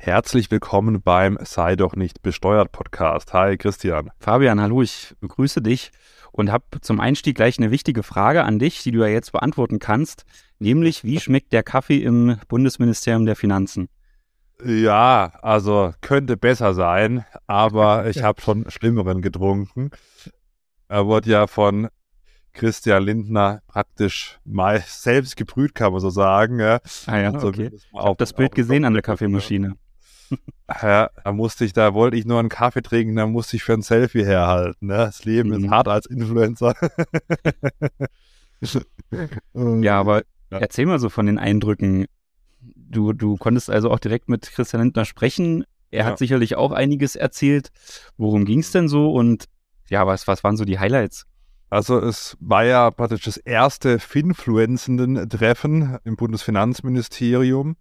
Herzlich willkommen beim Sei doch nicht besteuert Podcast. Hi Christian. Fabian, hallo, ich begrüße dich und habe zum Einstieg gleich eine wichtige Frage an dich, die du ja jetzt beantworten kannst, nämlich wie schmeckt der Kaffee im Bundesministerium der Finanzen? Ja, also könnte besser sein, aber ich habe schon schlimmeren getrunken. Er wurde ja von Christian Lindner praktisch mal selbst gebrüht, kann man so sagen. Ja. Ah ja, Also okay. Ich habe das Bild gesehen an der Kaffeemaschine. Ja, da musste ich, da wollte ich nur einen Kaffee trinken, da musste ich für ein Selfie herhalten. Ne? Das Leben ist Mhm. hart als Influencer. Ja, aber Ja. erzähl mal so von den Eindrücken. Du, du konntest also auch direkt mit Christian Lindner sprechen. Er Ja. hat sicherlich auch einiges erzählt. Worum ging es denn so? Und ja, was, was waren so die Highlights? Also es war ja praktisch das erste Finfluenzenden-Treffen im Bundesfinanzministerium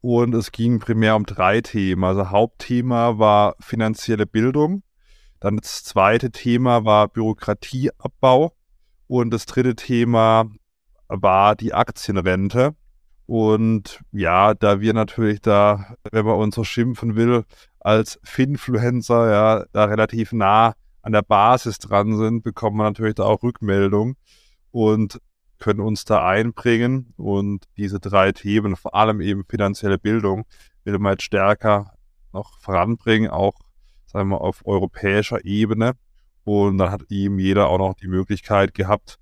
und es ging primär um drei Themen. Also Hauptthema war finanzielle Bildung, dann das zweite Thema war Bürokratieabbau und das dritte Thema war die Aktienrente. Und ja, da wir natürlich da, wenn man uns so schimpfen will, als Finfluencer ja da relativ nah an der Basis dran sind, bekommen wir natürlich da auch Rückmeldung und können uns da einbringen. Und diese drei Themen, vor allem eben finanzielle Bildung, will man jetzt stärker noch voranbringen, auch sagen wir auf europäischer Ebene. Und dann hat ihm jeder auch noch die Möglichkeit gehabt,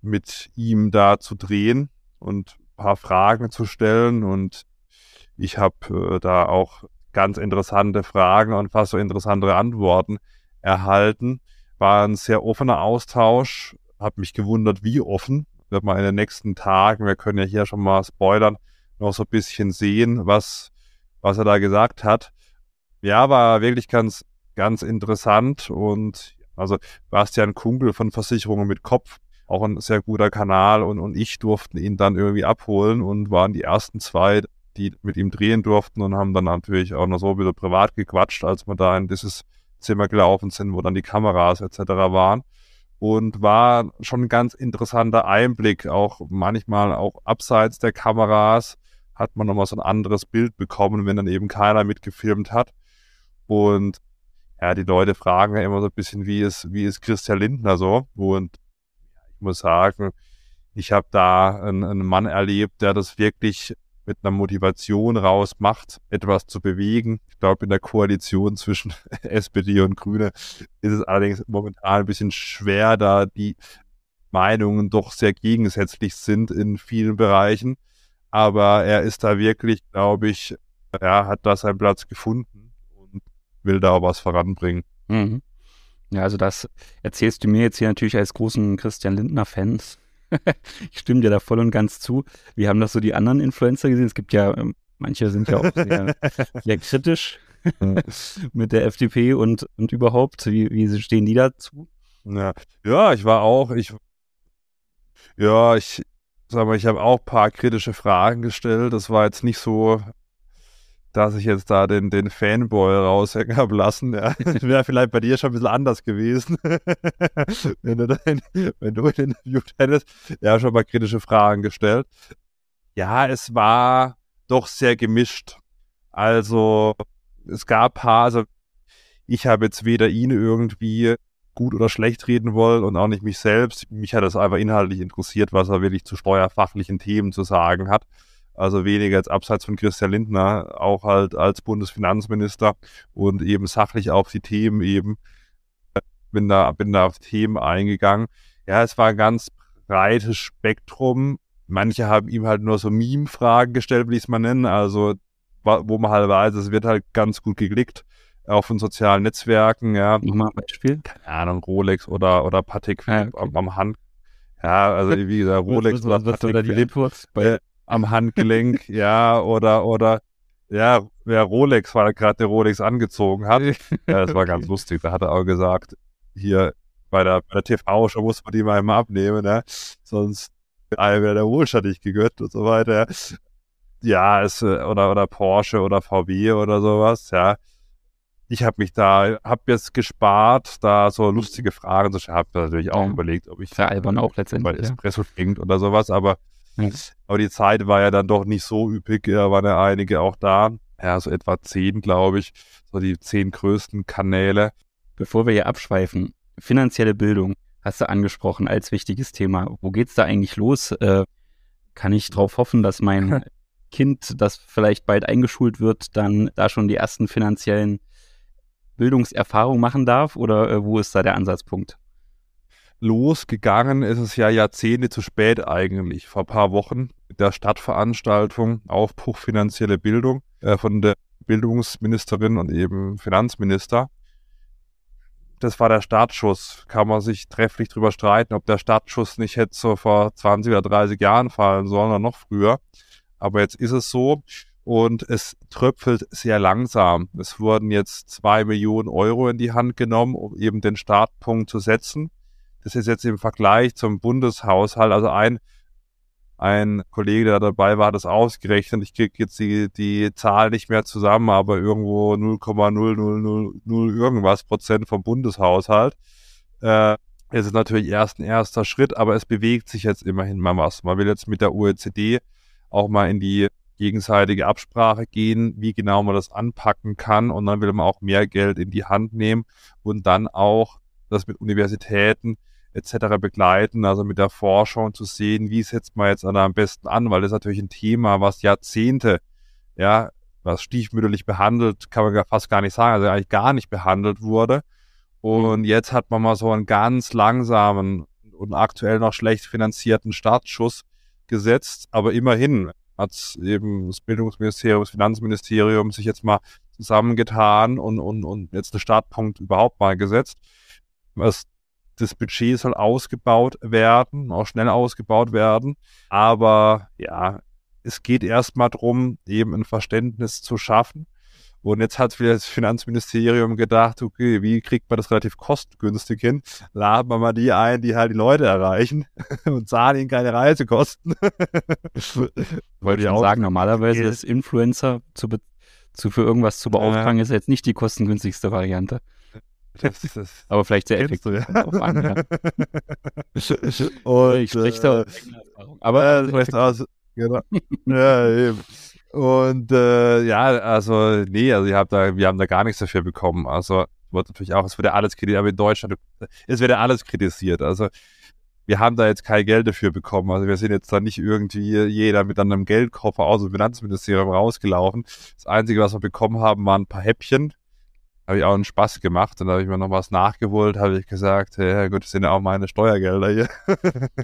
mit ihm da zu drehen und ein paar Fragen zu stellen. Und ich habe äh, da auch ganz interessante Fragen und fast so interessante Antworten erhalten. War ein sehr offener Austausch. Hab mich gewundert, wie offen. Wird man in den nächsten Tagen, wir können ja hier schon mal spoilern, noch so ein bisschen sehen, was, was er da gesagt hat. Ja, war wirklich ganz, ganz interessant und also Bastian Kunkel von Versicherungen mit Kopf, auch ein sehr guter Kanal und, und ich durften ihn dann irgendwie abholen und waren die ersten zwei, die mit ihm drehen durften und haben dann natürlich auch noch so wieder privat gequatscht, als wir da in dieses Zimmer gelaufen sind, wo dann die Kameras etc. waren. Und war schon ein ganz interessanter Einblick, auch manchmal auch abseits der Kameras hat man nochmal so ein anderes Bild bekommen, wenn dann eben keiner mitgefilmt hat. Und ja, die Leute fragen ja immer so ein bisschen, wie ist, wie ist Christian Lindner so? Und ich muss sagen, ich habe da einen, einen Mann erlebt, der das wirklich mit einer Motivation rausmacht, etwas zu bewegen. Ich glaube, in der Koalition zwischen SPD und Grüne ist es allerdings momentan ein bisschen schwer, da die Meinungen doch sehr gegensätzlich sind in vielen Bereichen. Aber er ist da wirklich, glaube ich, er hat da seinen Platz gefunden und will da was voranbringen. Mhm. Ja, also das erzählst du mir jetzt hier natürlich als großen Christian Lindner-Fans. ich stimme dir da voll und ganz zu. Wie haben das so die anderen Influencer gesehen? Es gibt ja, ähm, manche sind ja auch sehr, sehr kritisch mit der FDP und, und überhaupt. Wie, wie stehen die dazu? Ja, ja ich war auch, ich, ja, ich sag mal, ich habe auch ein paar kritische Fragen gestellt. Das war jetzt nicht so, dass ich jetzt da den, den Fanboy raushängen habe lassen. Ja. Wäre vielleicht bei dir schon ein bisschen anders gewesen, wenn, du dein, wenn du ihn interviewt hättest. Ja, schon mal kritische Fragen gestellt. Ja, es war doch sehr gemischt. Also, es gab paar, also ich habe jetzt weder ihn irgendwie gut oder schlecht reden wollen und auch nicht mich selbst. Mich hat es einfach inhaltlich interessiert, was er wirklich zu steuerfachlichen Themen zu sagen hat. Also weniger jetzt abseits von Christian Lindner, auch halt als Bundesfinanzminister und eben sachlich auf die Themen eben. Bin da, bin da auf Themen eingegangen. Ja, es war ein ganz breites Spektrum. Manche haben ihm halt nur so Meme-Fragen gestellt, will ich es mal nennen. Also, wo man halt weiß, es wird halt ganz gut geklickt auf den sozialen Netzwerken, ja. Nochmal ein Beispiel. Keine Ahnung, Rolex oder, oder Patek Ja, Philipp okay. am, am Hand. Ja, also wie gesagt, Rolex oder Patek die Philipp äh, am Handgelenk, ja, oder, oder, ja, wer Rolex, weil er gerade der Rolex angezogen hat. Ja, das war ganz lustig. Da hat er auch gesagt, hier bei der, bei der TV-Show muss man die mal immer abnehmen, ne? Sonst einem wieder der Wohlstand nicht gegönnt und so weiter. Ja, es, äh, oder, oder Porsche oder VW oder sowas, ja. Ich habe mich da, habe jetzt gespart, da so lustige Fragen zu stellen. Habe natürlich auch Ja. überlegt, ob ich Veralbern auch letztendlich. Ja. Espresso trinkt oder sowas, aber, Ja. aber die Zeit war ja dann doch nicht so üppig, ja, waren ja einige auch da. ja, so etwa zehn, glaube ich, so die zehn größten Kanäle. Bevor wir hier abschweifen, finanzielle Bildung hast du angesprochen als wichtiges Thema. Wo geht's da eigentlich los? Äh, kann ich darauf hoffen, dass mein Kind, das vielleicht bald eingeschult wird, dann da schon die ersten finanziellen Bildungserfahrungen machen darf? Oder äh, wo ist da der Ansatzpunkt? Losgegangen ist es ja Jahrzehnte zu spät eigentlich. Vor ein paar Wochen mit der Stadtveranstaltung Aufbruch finanzielle Bildung äh, von der Bildungsministerin und eben Finanzminister. Das war der Startschuss. Kann man sich trefflich drüber streiten, ob der Startschuss nicht hätte so vor 20 oder 30 Jahren fallen sollen oder noch früher. Aber jetzt ist es so und es tröpfelt sehr langsam. Es wurden jetzt zwei Millionen Euro in die Hand genommen, um eben den Startpunkt zu setzen. Das ist jetzt im Vergleich zum Bundeshaushalt, also ein, ein Kollege, der dabei war, hat das ausgerechnet. Ich kriege jetzt die, die Zahl nicht mehr zusammen, aber irgendwo 0,0000 irgendwas Prozent vom Bundeshaushalt. Äh, es ist natürlich erst ein erster Schritt, aber es bewegt sich jetzt immerhin mal was. Man will jetzt mit der OECD auch mal in die gegenseitige Absprache gehen, wie genau man das anpacken kann und dann will man auch mehr Geld in die Hand nehmen und dann auch das mit Universitäten etc. begleiten, also mit der Forschung zu sehen, wie setzt man jetzt am besten an, weil das ist natürlich ein Thema, was Jahrzehnte, ja, was stiefmütterlich behandelt, kann man fast gar nicht sagen, also eigentlich gar nicht behandelt wurde. Und jetzt hat man mal so einen ganz langsamen und aktuell noch schlecht finanzierten Startschuss gesetzt, aber immerhin hat eben das Bildungsministerium, das Finanzministerium sich jetzt mal zusammengetan und, und, und jetzt einen Startpunkt überhaupt mal gesetzt. Was das Budget soll ausgebaut werden, auch schnell ausgebaut werden. Aber ja, es geht erstmal darum, eben ein Verständnis zu schaffen. Und jetzt hat das Finanzministerium gedacht, okay, wie kriegt man das relativ kostengünstig hin? Laden wir mal die ein, die halt die Leute erreichen und zahlen ihnen keine Reisekosten. Wollte ich auch sagen, normalerweise ist Influencer zu, zu, für irgendwas zu beauftragen, ja. ist jetzt nicht die kostengünstigste Variante. Das ist. Aber vielleicht sehr effektiv. Ja. An, ja. Und, ich spreche da äh. Aber äh, aus, genau. ja, eben. Und äh, ja, also nee, also ich hab da, wir haben da gar nichts dafür bekommen. Also wird natürlich auch, es wird ja alles kritisiert, aber in Deutschland, es wird ja alles kritisiert. Also wir haben da jetzt kein Geld dafür bekommen. Also wir sind jetzt da nicht irgendwie jeder mit einem Geldkoffer aus dem Finanzministerium rausgelaufen. Das Einzige, was wir bekommen haben, waren ein paar Häppchen habe ich auch einen Spaß gemacht. Dann habe ich mir noch was nachgeholt, habe ich gesagt, ja gut, das sind ja auch meine Steuergelder hier.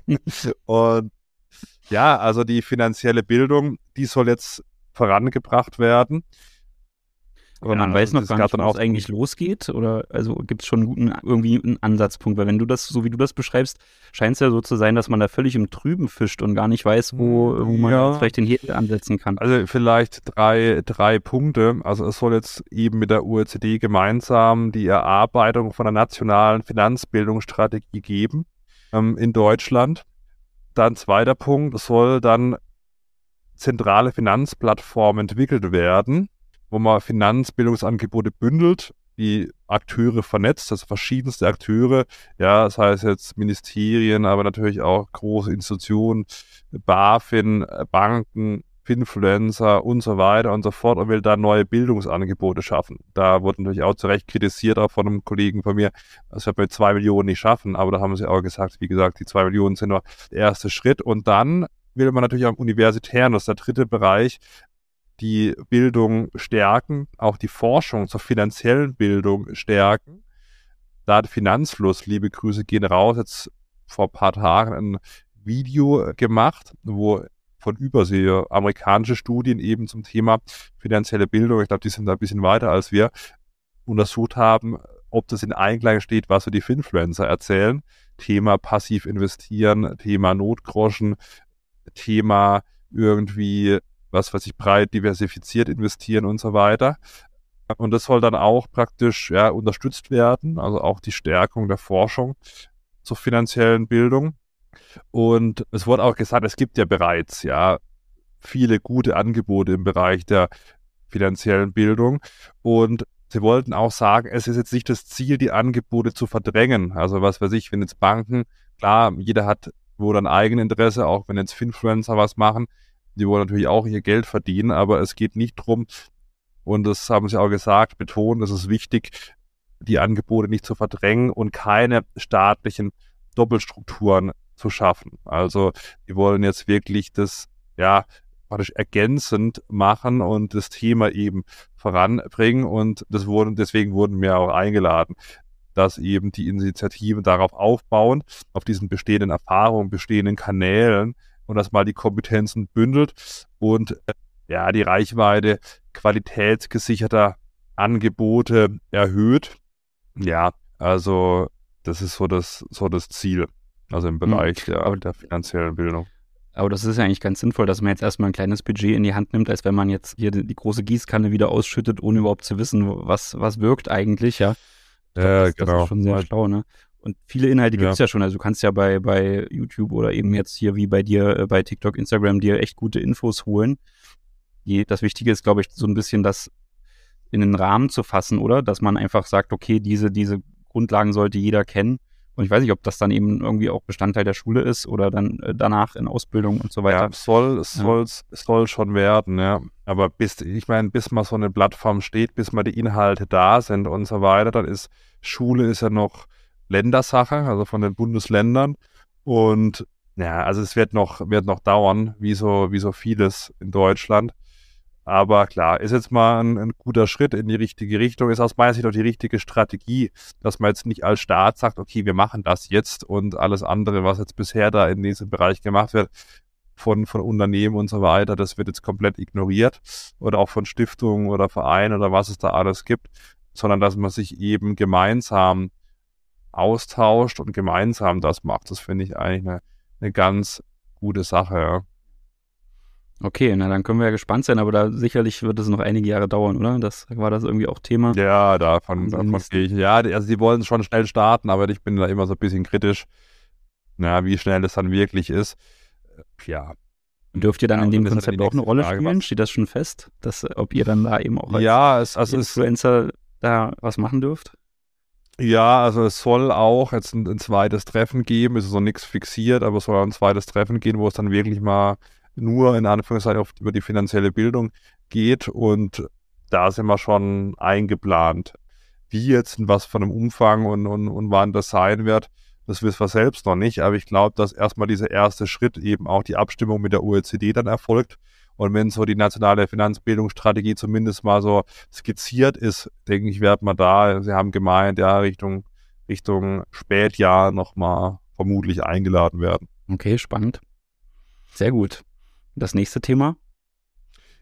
und ja, also die finanzielle Bildung, die soll jetzt vorangebracht werden. Aber man ja, weiß noch gar nicht, wann es eigentlich losgeht? Oder also gibt es schon einen guten, irgendwie einen Ansatzpunkt? Weil wenn du das, so wie du das beschreibst, scheint es ja so zu sein, dass man da völlig im Trüben fischt und gar nicht weiß, wo, wo man ja. vielleicht den Hebel ansetzen kann. Also vielleicht drei, drei Punkte. Also es soll jetzt eben mit der OECD gemeinsam die Erarbeitung von einer nationalen Finanzbildungsstrategie geben ähm, in Deutschland. Dann zweiter Punkt, es soll dann zentrale Finanzplattform entwickelt werden wo man Finanzbildungsangebote bündelt, die Akteure vernetzt, also verschiedenste Akteure, ja, das heißt jetzt Ministerien, aber natürlich auch große Institutionen, BaFin, Banken, Finfluencer und so weiter und so fort und will da neue Bildungsangebote schaffen. Da wurde natürlich auch zu Recht kritisiert, auch von einem Kollegen von mir, das wird mit zwei Millionen nicht schaffen, aber da haben sie auch gesagt, wie gesagt, die zwei Millionen sind nur der erste Schritt und dann will man natürlich am Universitären, das ist der dritte Bereich, die Bildung stärken, auch die Forschung zur finanziellen Bildung stärken. Da hat Finanzfluss, liebe Grüße gehen raus, jetzt vor ein paar Tagen ein Video gemacht, wo von Übersee amerikanische Studien eben zum Thema finanzielle Bildung, ich glaube, die sind da ein bisschen weiter als wir, untersucht haben, ob das in Einklang steht, was so die Finfluencer erzählen. Thema passiv investieren, Thema Notgroschen, Thema irgendwie was weiß ich, breit diversifiziert investieren und so weiter. Und das soll dann auch praktisch ja, unterstützt werden, also auch die Stärkung der Forschung zur finanziellen Bildung. Und es wurde auch gesagt, es gibt ja bereits ja viele gute Angebote im Bereich der finanziellen Bildung. Und sie wollten auch sagen, es ist jetzt nicht das Ziel, die Angebote zu verdrängen. Also was weiß ich, wenn jetzt Banken, klar, jeder hat wohl ein Eigeninteresse, auch wenn jetzt Finfluencer was machen, die wollen natürlich auch ihr Geld verdienen, aber es geht nicht darum, und das haben sie auch gesagt, betonen, es ist wichtig, die Angebote nicht zu verdrängen und keine staatlichen Doppelstrukturen zu schaffen. Also die wollen jetzt wirklich das, ja, praktisch ergänzend machen und das Thema eben voranbringen und das wurden, deswegen wurden wir auch eingeladen, dass eben die Initiativen darauf aufbauen, auf diesen bestehenden Erfahrungen, bestehenden Kanälen und dass mal die Kompetenzen bündelt und äh, ja, die Reichweite qualitätsgesicherter Angebote erhöht. Ja, also das ist so das, so das Ziel, also im hm. Bereich mhm. der, der finanziellen Bildung. Aber das ist ja eigentlich ganz sinnvoll, dass man jetzt erstmal ein kleines Budget in die Hand nimmt, als wenn man jetzt hier die, die große Gießkanne wieder ausschüttet, ohne überhaupt zu wissen, was, was wirkt eigentlich, ja. Ja, das, genau. Das ist schon sehr schlau, ne? Und viele Inhalte gibt es ja. ja. schon. Also du kannst ja bei, bei YouTube oder eben jetzt hier wie bei dir äh, bei TikTok, Instagram dir echt gute Infos holen. Die, das Wichtige ist, glaube ich, so ein bisschen das in den Rahmen zu fassen, oder? Dass man einfach sagt, okay, diese, diese Grundlagen sollte jeder kennen. Und ich weiß nicht, ob das dann eben irgendwie auch Bestandteil der Schule ist oder dann äh, danach in Ausbildung und so weiter. Ja, soll, es, ja. soll, es soll schon werden, ja. Aber bis, ich meine, bis mal so eine Plattform steht, bis mal die Inhalte da sind und so weiter, dann ist Schule ist ja noch Ländersache, also von den Bundesländern. Und ja, also es wird noch, wird noch dauern, wie so, wie so vieles in Deutschland. Aber klar, ist jetzt mal ein, ein, guter Schritt in die richtige Richtung, ist aus meiner Sicht auch die richtige Strategie, dass man jetzt nicht als Staat sagt, okay, wir machen das jetzt und alles andere, was jetzt bisher da in diesem Bereich gemacht wird, von, von Unternehmen und so weiter, das wird jetzt komplett ignoriert oder auch von Stiftungen oder Vereinen oder was es da alles gibt, sondern dass man sich eben gemeinsam austauscht und gemeinsam das macht. Das finde ich eigentlich eine, eine ganz gute Sache. Ja. Okay, na dann können wir ja gespannt sein, aber da sicherlich wird es noch einige Jahre dauern, oder? Das war das irgendwie auch Thema. Ja, davon, davon gehe ich. Ja, also sie wollen schon schnell starten, aber ich bin da immer so ein bisschen kritisch, na, wie schnell es dann wirklich ist. Ja. Dürft ihr dann ja, in dem Konzept auch eine Rolle Frage, spielen? Was? Steht das schon fest, dass ob ihr dann da eben auch als ja, es, also Influencer es, da was machen dürft? Ja, also es soll auch jetzt ein, ein zweites Treffen geben, es ist noch nichts fixiert, aber es soll ein zweites Treffen gehen, wo es dann wirklich mal nur in Anführungszeichen auf, über die finanzielle Bildung geht und da sind wir schon eingeplant. Wie jetzt in was von einem Umfang und, und, und wann das sein wird, das wissen wir selbst noch nicht, aber ich glaube, dass erstmal dieser erste Schritt eben auch die Abstimmung mit der OECD dann erfolgt. Und wenn so die nationale Finanzbildungsstrategie zumindest mal so skizziert ist, denke ich, wird man da, Sie haben gemeint, ja, Richtung, Richtung Spätjahr nochmal vermutlich eingeladen werden. Okay, spannend. Sehr gut. Das nächste Thema?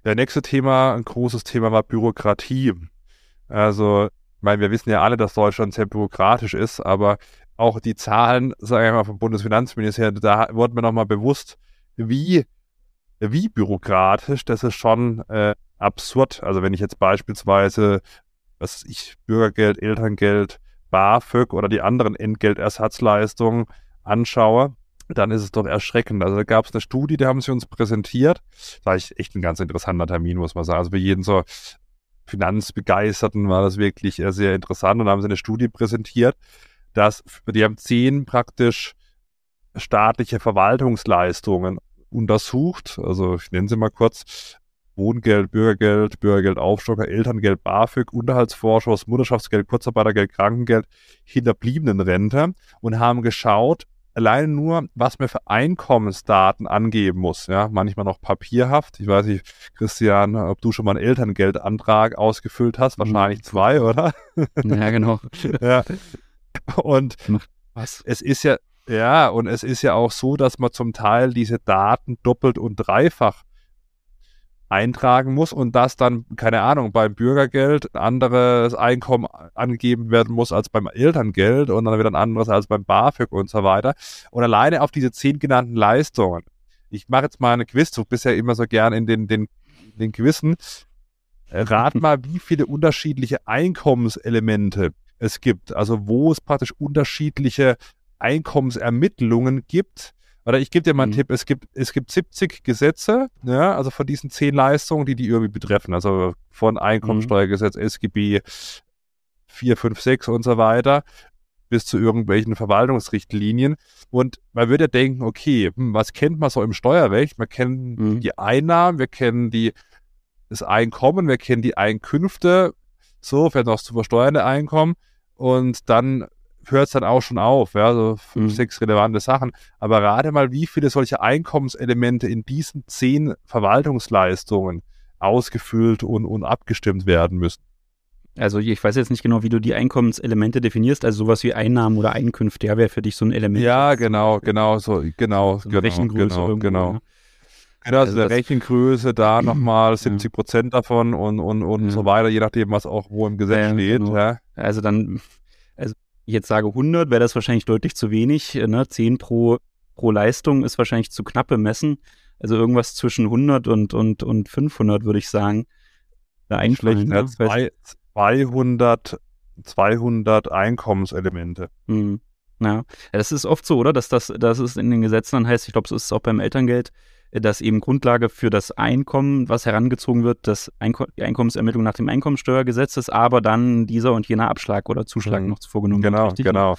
Der nächste Thema, ein großes Thema war Bürokratie. Also, ich meine, wir wissen ja alle, dass Deutschland sehr bürokratisch ist, aber auch die Zahlen, sagen wir mal, vom Bundesfinanzministerium, da wurde mir nochmal bewusst, wie, wie bürokratisch, das ist schon äh, absurd. Also wenn ich jetzt beispielsweise, was ich, Bürgergeld, Elterngeld, BAföG oder die anderen Entgeltersatzleistungen anschaue, dann ist es doch erschreckend. Also da gab es eine Studie, die haben sie uns präsentiert. Das war echt ein ganz interessanter Termin, muss man sagen. Also für jeden so Finanzbegeisterten war das wirklich sehr interessant. Und da haben sie eine Studie präsentiert, dass die haben zehn praktisch staatliche Verwaltungsleistungen untersucht. Also ich nenne sie mal kurz. Wohngeld, Bürgergeld, Bürgergeldaufstocker, Elterngeld, BAföG, Unterhaltsvorschuss, Mutterschaftsgeld, Kurzarbeitergeld, Krankengeld, Hinterbliebenenrente und haben geschaut, alleine nur, was man für Einkommensdaten angeben muss. Ja, manchmal noch papierhaft. Ich weiß nicht, Christian, ob du schon mal einen Elterngeldantrag ausgefüllt hast. Wahrscheinlich mhm. zwei, oder? Ja, genau. ja. Und was? es ist ja, ja, und es ist ja auch so, dass man zum Teil diese Daten doppelt und dreifach eintragen muss und das dann, keine Ahnung, beim Bürgergeld ein anderes Einkommen angegeben werden muss als beim Elterngeld und dann wieder ein anderes als beim BAföG und so weiter. Und alleine auf diese zehn genannten Leistungen. Ich mache jetzt mal eine Quiz, du bist immer so gern in den, den, den Quizzen. Rat mal, wie viele unterschiedliche Einkommenselemente es gibt. Also wo es praktisch unterschiedliche Einkommensermittlungen gibt oder ich gebe dir mal einen mhm. Tipp, es gibt, es gibt 70 Gesetze, ja, also von diesen zehn Leistungen, die die irgendwie betreffen, also von Einkommensteuergesetz, mhm. SGB 4, 5, 6 und so weiter, bis zu irgendwelchen Verwaltungsrichtlinien. Und man würde ja denken, okay, hm, was kennt man so im Steuerrecht? Man kennt mhm. die Einnahmen, wir kennen die das Einkommen, wir kennen die Einkünfte, so, vielleicht noch zu versteuernde Einkommen und dann hört es dann auch schon auf, ja, so fünf, mhm. sechs relevante Sachen. Aber rate mal, wie viele solche Einkommenselemente in diesen zehn Verwaltungsleistungen ausgefüllt und, und abgestimmt werden müssen. Also ich weiß jetzt nicht genau, wie du die Einkommenselemente definierst, also sowas wie Einnahmen oder Einkünfte, ja, wäre für dich so ein Element. Ja, genau, genau, so, genau, so genau, genau, genau. Genau, also, also der Rechengröße, da nochmal 70 Prozent davon und, und, und ja. so weiter, je nachdem, was auch wo im Gesetz ja, steht. Genau. Ja. Also dann, also ich jetzt sage 100, wäre das wahrscheinlich deutlich zu wenig. Ne? 10 pro, pro Leistung ist wahrscheinlich zu knapp bemessen. Also irgendwas zwischen 100 und, und, und 500 würde ich sagen. Da Schlecht, ne? 200, 200 Einkommenselemente. Mhm. Ja, das ist oft so, oder? Dass das, dass es in den Gesetzen dann heißt, ich glaube, es ist auch beim Elterngeld, dass eben Grundlage für das Einkommen, was herangezogen wird, das Einko die Einkommensermittlung nach dem Einkommensteuergesetz ist, aber dann dieser und jener Abschlag oder Zuschlag mhm. noch vorgenommen genau, wird. Genau, genau.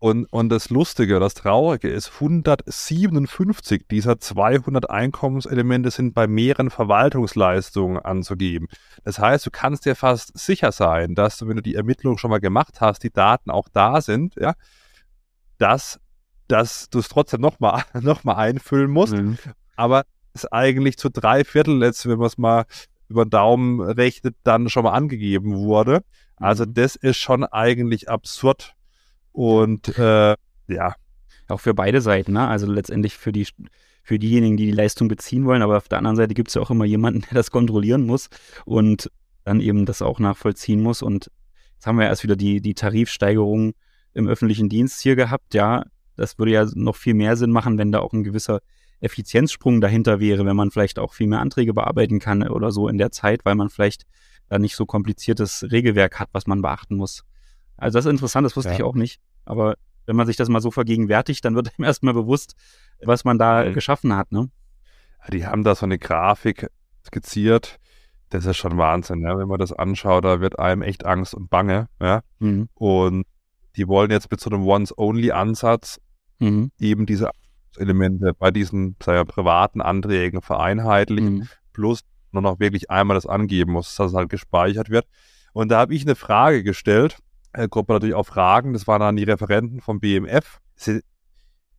Und, und das Lustige, das Traurige ist, 157 dieser 200 Einkommenselemente sind bei mehreren Verwaltungsleistungen anzugeben. Das heißt, du kannst dir fast sicher sein, dass du, wenn du die Ermittlung schon mal gemacht hast, die Daten auch da sind, ja, dass, dass du es trotzdem nochmal noch mal einfüllen musst. Mhm. Aber es eigentlich zu drei Viertel jetzt, wenn man es mal über den Daumen rechnet, dann schon mal angegeben wurde. Also mhm. das ist schon eigentlich absurd. Und äh, ja. Auch für beide Seiten, ne? Also letztendlich für die für diejenigen, die die Leistung beziehen wollen, aber auf der anderen Seite gibt es ja auch immer jemanden, der das kontrollieren muss und dann eben das auch nachvollziehen muss. Und jetzt haben wir erst wieder die, die Tarifsteigerung im öffentlichen Dienst hier gehabt. Ja, das würde ja noch viel mehr Sinn machen, wenn da auch ein gewisser Effizienzsprung dahinter wäre, wenn man vielleicht auch viel mehr Anträge bearbeiten kann oder so in der Zeit, weil man vielleicht da nicht so kompliziertes Regelwerk hat, was man beachten muss. Also das ist interessant, das wusste ja. ich auch nicht. Aber wenn man sich das mal so vergegenwärtigt, dann wird einem erstmal bewusst, was man da mhm. geschaffen hat. Ne? Die haben da so eine Grafik skizziert. Das ist schon Wahnsinn, ja? wenn man das anschaut, da wird einem echt Angst und Bange. Ja? Mhm. Und die wollen jetzt mit so einem Once-Only-Ansatz mhm. eben diese Elemente bei diesen ja, privaten Anträgen vereinheitlichen, mhm. plus nur noch wirklich einmal das angeben muss, dass es halt gespeichert wird. Und da habe ich eine Frage gestellt, äh, kommt man natürlich auch Fragen, das waren dann die Referenten vom BMF, sind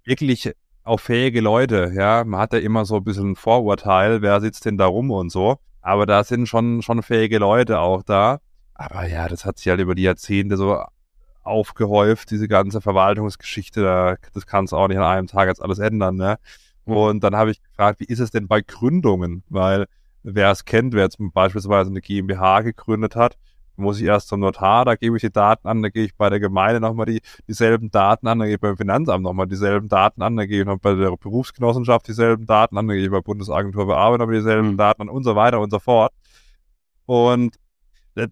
wirklich auch fähige Leute, ja, man hat ja immer so ein bisschen ein Vorurteil, wer sitzt denn da rum und so, aber da sind schon, schon fähige Leute auch da. Aber ja, das hat sich halt über die Jahrzehnte so aufgehäuft, diese ganze Verwaltungsgeschichte, da, das kannst du auch nicht an einem Tag jetzt alles ändern, ne? Und dann habe ich gefragt, wie ist es denn bei Gründungen? Weil wer es kennt, wer jetzt beispielsweise eine GmbH gegründet hat, muss ich erst zum Notar, da gebe ich die Daten an, da gehe ich bei der Gemeinde nochmal die, dieselben Daten an, da gehe ich beim Finanzamt nochmal dieselben Daten an, da gehe ich noch bei der Berufsgenossenschaft dieselben Daten an, da gehe ich bei Bundesagentur für Arbeit nochmal dieselben mhm. Daten an und so weiter und so fort. Und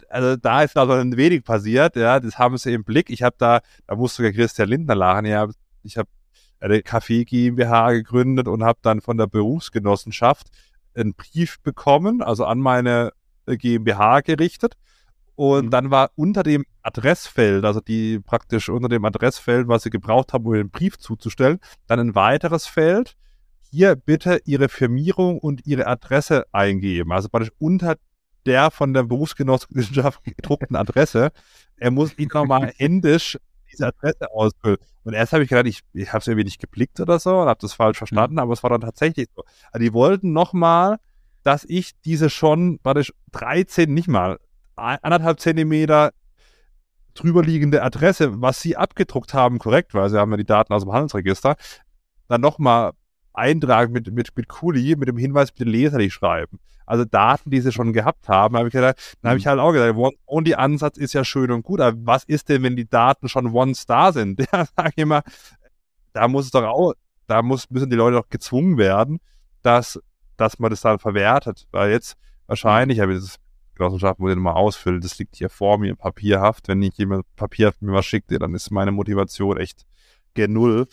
also da ist also ein wenig passiert, ja, das haben sie im Blick. Ich habe da, da musste sogar Christian Lindner lachen, ja, ich habe eine Kaffee GmbH gegründet und habe dann von der Berufsgenossenschaft einen Brief bekommen, also an meine äh, GmbH gerichtet. Und mhm. dann war unter dem Adressfeld, also die praktisch unter dem Adressfeld, was sie gebraucht haben, um den Brief zuzustellen, dann ein weiteres Feld. Hier bitte Ihre Firmierung und Ihre Adresse eingeben. Also praktisch unter der von der Berufsgenossenschaft gedruckten Adresse. Er muss ihn nochmal händisch diese Adresse ausfüllen. Und erst habe ich gedacht, ich, ich habe es irgendwie nicht geblickt oder so und habe das falsch verstanden, mhm. aber es war dann tatsächlich so. Also die wollten nochmal, dass ich diese schon, warte, 13, nicht mal, anderthalb Zentimeter drüber liegende Adresse, was sie abgedruckt haben, korrekt, weil sie haben ja die Daten aus dem Handelsregister, dann nochmal eintragen mit, mit, mit Kuli, mit dem Hinweis, bitte Leser schreiben. Also Daten, die sie schon gehabt haben, habe ich gedacht, dann habe ich mhm. halt auch gesagt, One-Only-Ansatz ist ja schön und gut, aber was ist denn, wenn die Daten schon da sind? Ja, sage ich immer, da muss es doch auch, da muss, müssen die Leute doch gezwungen werden, dass, dass man das dann verwertet. Weil jetzt wahrscheinlich, habe ich das Genossenschaft muss ich mal ausfüllen, das liegt hier vor mir papierhaft. Wenn nicht jemand papierhaft mir was schickt, dann ist meine Motivation echt gen Null.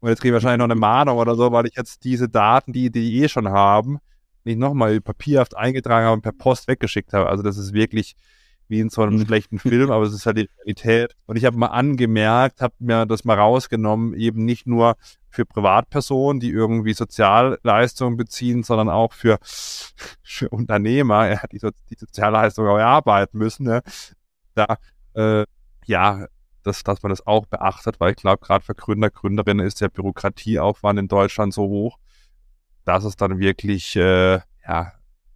Und jetzt kriege ich wahrscheinlich noch eine Mahnung oder so, weil ich jetzt diese Daten, die die eh schon haben, nicht nochmal papierhaft eingetragen habe und per Post weggeschickt habe. Also das ist wirklich wie in so einem mhm. schlechten Film, aber es ist halt die Realität. Und ich habe mal angemerkt, habe mir das mal rausgenommen, eben nicht nur für Privatpersonen, die irgendwie Sozialleistungen beziehen, sondern auch für, für Unternehmer, ja, die, die Sozialleistungen auch erarbeiten müssen. Ne? Da, äh, ja, dass, dass man das auch beachtet, weil ich glaube, gerade für Gründer, Gründerinnen ist der Bürokratieaufwand in Deutschland so hoch, dass es dann wirklich äh, ja,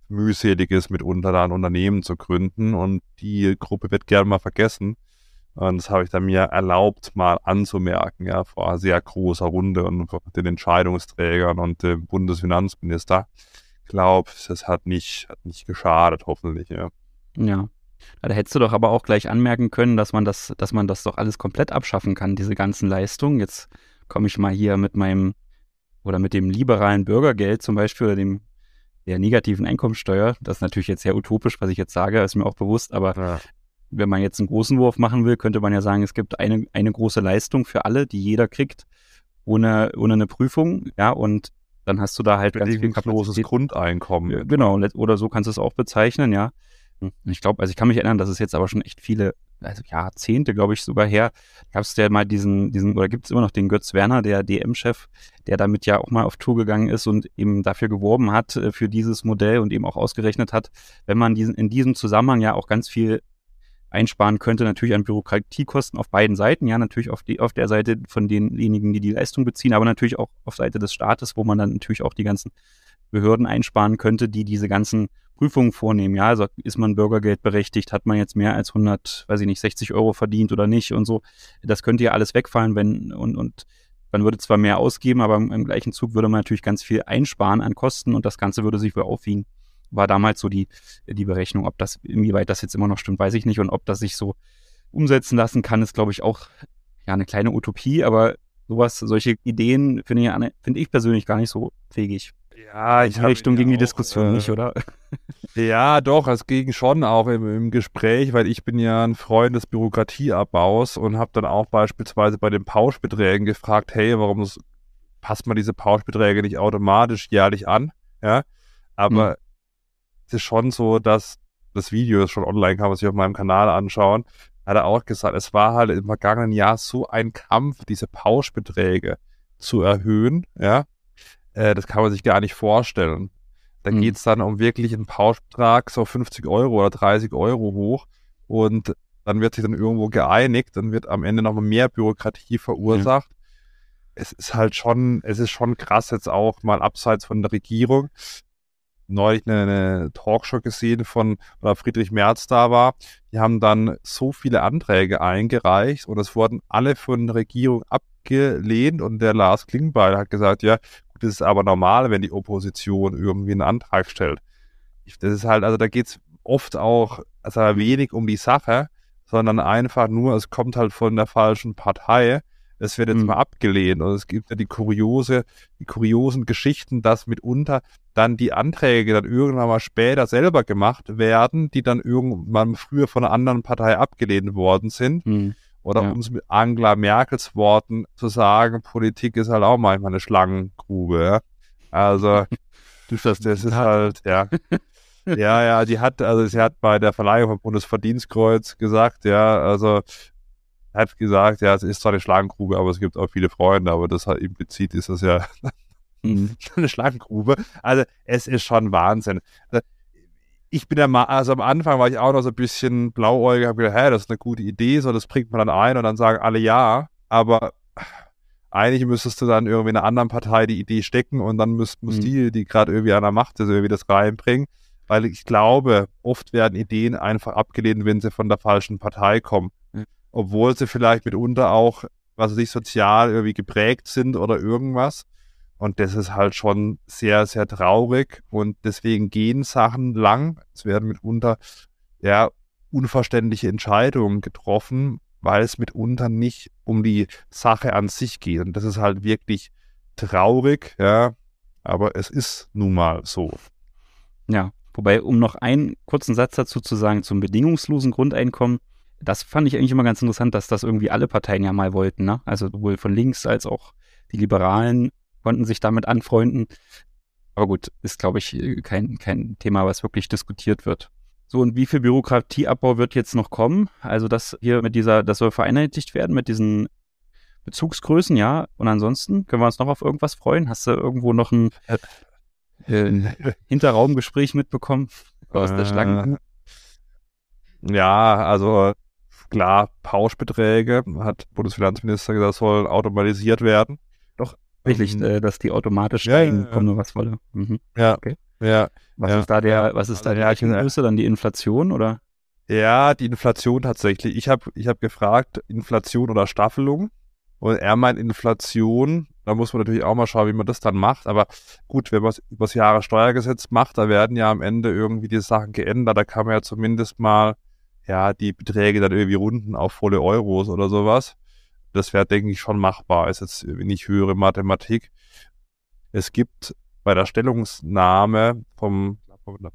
mühselig ist, mitunter da ein Unternehmen zu gründen und die Gruppe wird gerne mal vergessen. Und das habe ich dann mir erlaubt, mal anzumerken, ja, vor sehr großer Runde und den Entscheidungsträgern und dem Bundesfinanzminister. Ich glaube, das hat nicht, hat nicht geschadet, hoffentlich, ja. Ja. Da hättest du doch aber auch gleich anmerken können, dass man das, dass man das doch alles komplett abschaffen kann, diese ganzen Leistungen. Jetzt komme ich mal hier mit meinem oder mit dem liberalen Bürgergeld zum Beispiel oder dem der negativen Einkommensteuer. Das ist natürlich jetzt sehr utopisch, was ich jetzt sage, ist mir auch bewusst, aber ja. wenn man jetzt einen großen Wurf machen will, könnte man ja sagen, es gibt eine, eine große Leistung für alle, die jeder kriegt, ohne, ohne eine Prüfung, ja, und dann hast du da halt ganz viel Kapazität. Grundeinkommen. Genau, oder so kannst du es auch bezeichnen, ja. Ich glaube, also ich kann mich erinnern, dass es jetzt aber schon echt viele, also Jahrzehnte, glaube ich, sogar her, gab es ja mal diesen, diesen, oder gibt es immer noch den Götz Werner, der DM-Chef, der damit ja auch mal auf Tour gegangen ist und eben dafür geworben hat, äh, für dieses Modell und eben auch ausgerechnet hat, wenn man diesen, in diesem Zusammenhang ja auch ganz viel einsparen könnte, natürlich an Bürokratiekosten auf beiden Seiten, ja, natürlich auf, die, auf der Seite von denjenigen, die die Leistung beziehen, aber natürlich auch auf Seite des Staates, wo man dann natürlich auch die ganzen Behörden einsparen könnte, die diese ganzen Prüfungen vornehmen. Ja, also ist man Bürgergeld berechtigt, hat man jetzt mehr als 100, weiß ich nicht, 60 Euro verdient oder nicht und so. Das könnte ja alles wegfallen, wenn und, und man würde zwar mehr ausgeben, aber im, im gleichen Zug würde man natürlich ganz viel einsparen an Kosten und das Ganze würde sich wohl aufwiegen. War damals so die, die Berechnung. Ob das, inwieweit das jetzt immer noch stimmt, weiß ich nicht. Und ob das sich so umsetzen lassen kann, ist, glaube ich, auch ja eine kleine Utopie, aber sowas, solche Ideen finde ich, find ich persönlich gar nicht so fähig. Ja, ich Richtung gegen die Diskussion äh, nicht, oder? Ja, doch, es ging schon auch im, im, Gespräch, weil ich bin ja ein Freund des Bürokratieabbaus und habe dann auch beispielsweise bei den Pauschbeträgen gefragt, hey, warum passt man diese Pauschbeträge nicht automatisch jährlich an? Ja, aber mhm. es ist schon so, dass das Video ist schon online, kann man sich auf meinem Kanal anschauen, hat er auch gesagt, es war halt im vergangenen Jahr so ein Kampf, diese Pauschbeträge zu erhöhen, ja, äh, das kann man sich gar nicht vorstellen. Da mhm. geht es dann um wirklich einen Pauschbetrag, so 50 Euro oder 30 Euro hoch. Und dann wird sich dann irgendwo geeinigt, dann wird am Ende nochmal mehr Bürokratie verursacht. Mhm. Es ist halt schon, es ist schon krass jetzt auch mal abseits von der Regierung. Neulich eine, eine Talkshow gesehen von, oder Friedrich Merz da war. Die haben dann so viele Anträge eingereicht und es wurden alle von der Regierung abgelehnt und der Lars Klingbeil hat gesagt, ja, das ist aber normal, wenn die Opposition irgendwie einen Antrag stellt. Das ist halt, also da geht es oft auch also wenig um die Sache, sondern einfach nur, es kommt halt von der falschen Partei. Es wird jetzt mhm. mal abgelehnt. Und es gibt ja die kuriose, die kuriosen Geschichten, dass mitunter dann die Anträge dann irgendwann mal später selber gemacht werden, die dann irgendwann früher von einer anderen Partei abgelehnt worden sind. Mhm. Oder ja. um es mit Angela Merkels Worten zu sagen, Politik ist halt auch manchmal eine Schlangengrube. Ja? Also, das, das ist halt, ja. ja, ja, die hat, also sie hat bei der Verleihung vom Bundesverdienstkreuz gesagt, ja, also hat gesagt, ja, es ist zwar eine Schlangengrube, aber es gibt auch viele Freunde, aber das halt implizit ist das ja mhm. eine Schlangengrube. Also es ist schon Wahnsinn. Also, ich bin ja mal, also am Anfang war ich auch noch so ein bisschen blauäugig, habe gedacht, hä, das ist eine gute Idee, so das bringt man dann ein und dann sagen alle ja, aber eigentlich müsstest du dann irgendwie in einer anderen Partei die Idee stecken und dann muss, muss mhm. die, die gerade irgendwie an der Macht ist, irgendwie das reinbringen. Weil ich glaube, oft werden Ideen einfach abgelehnt, wenn sie von der falschen Partei kommen. Mhm. Obwohl sie vielleicht mitunter auch, was weiß ich, sozial irgendwie geprägt sind oder irgendwas. Und das ist halt schon sehr, sehr traurig. Und deswegen gehen Sachen lang. Es werden mitunter ja, unverständliche Entscheidungen getroffen, weil es mitunter nicht um die Sache an sich geht. Und das ist halt wirklich traurig, ja. Aber es ist nun mal so. Ja, wobei, um noch einen kurzen Satz dazu zu sagen, zum bedingungslosen Grundeinkommen, das fand ich eigentlich immer ganz interessant, dass das irgendwie alle Parteien ja mal wollten, ne? Also sowohl von links als auch die Liberalen konnten sich damit anfreunden. Aber gut, ist, glaube ich, kein, kein Thema, was wirklich diskutiert wird. So, und wie viel Bürokratieabbau wird jetzt noch kommen? Also, das hier mit dieser, das soll vereinheitlicht werden mit diesen Bezugsgrößen, ja. Und ansonsten können wir uns noch auf irgendwas freuen? Hast du irgendwo noch ein äh, Hinterraumgespräch mitbekommen aus der Schlange? Ja, also klar, Pauschbeträge, hat Bundesfinanzminister gesagt, sollen automatisiert werden. Doch. Wirklich, ähm, äh, dass die automatisch ja, ja, kommen nur was wolle. Mhm. Ja. Okay. Ja. Was ist da der, was ist also da der Größe, dann die Inflation oder? Ja, die Inflation tatsächlich. Ich habe ich hab gefragt, Inflation oder Staffelung. Und er meint Inflation. Da muss man natürlich auch mal schauen, wie man das dann macht. Aber gut, wenn man es übers Jahressteuergesetz macht, da werden ja am Ende irgendwie die Sachen geändert. Da kann man ja zumindest mal ja, die Beträge dann irgendwie runden auf volle Euros oder sowas. Das wäre, denke ich, schon machbar. Ist jetzt nicht höhere Mathematik. Es gibt bei der Stellungnahme vom,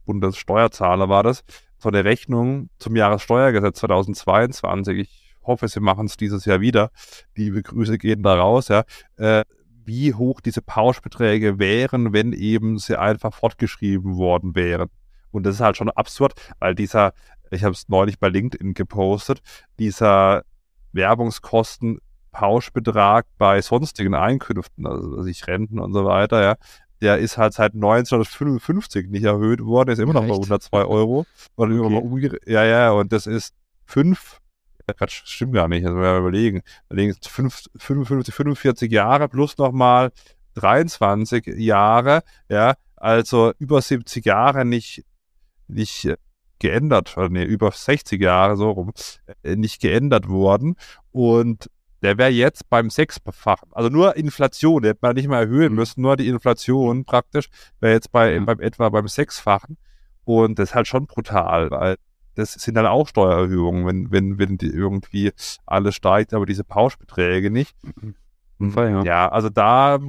Bundessteuerzahler war das, von der Rechnung zum Jahressteuergesetz 2022. Ich hoffe, sie machen es dieses Jahr wieder. Liebe Grüße gehen da raus, ja. Äh, wie hoch diese Pauschbeträge wären, wenn eben sie einfach fortgeschrieben worden wären. Und das ist halt schon absurd, weil dieser ich habe es neulich bei LinkedIn gepostet, dieser Werbungskosten-Pauschbetrag bei sonstigen Einkünften, also sich Renten und so weiter, ja, der ist halt seit 1955 nicht erhöht worden, ist immer noch Echt? bei 102 Euro. Okay. Ja, ja, und das ist fünf, das stimmt gar nicht, also wir überlegen, überlegen 55, 45 Jahre plus nochmal 23 Jahre, ja, also über 70 Jahre nicht, nicht geändert, oder nee, über 60 Jahre so rum, äh, nicht geändert worden. Und der wäre jetzt beim Sechsfachen. Also nur Inflation, der hätte man nicht mal erhöhen mhm. müssen, nur die Inflation praktisch wäre jetzt bei ja. beim, etwa beim Sechsfachen. Und das ist halt schon brutal, weil das sind dann auch Steuererhöhungen, wenn, wenn, wenn die irgendwie alles steigt, aber diese Pauschbeträge nicht. Mhm. Ja. ja, also da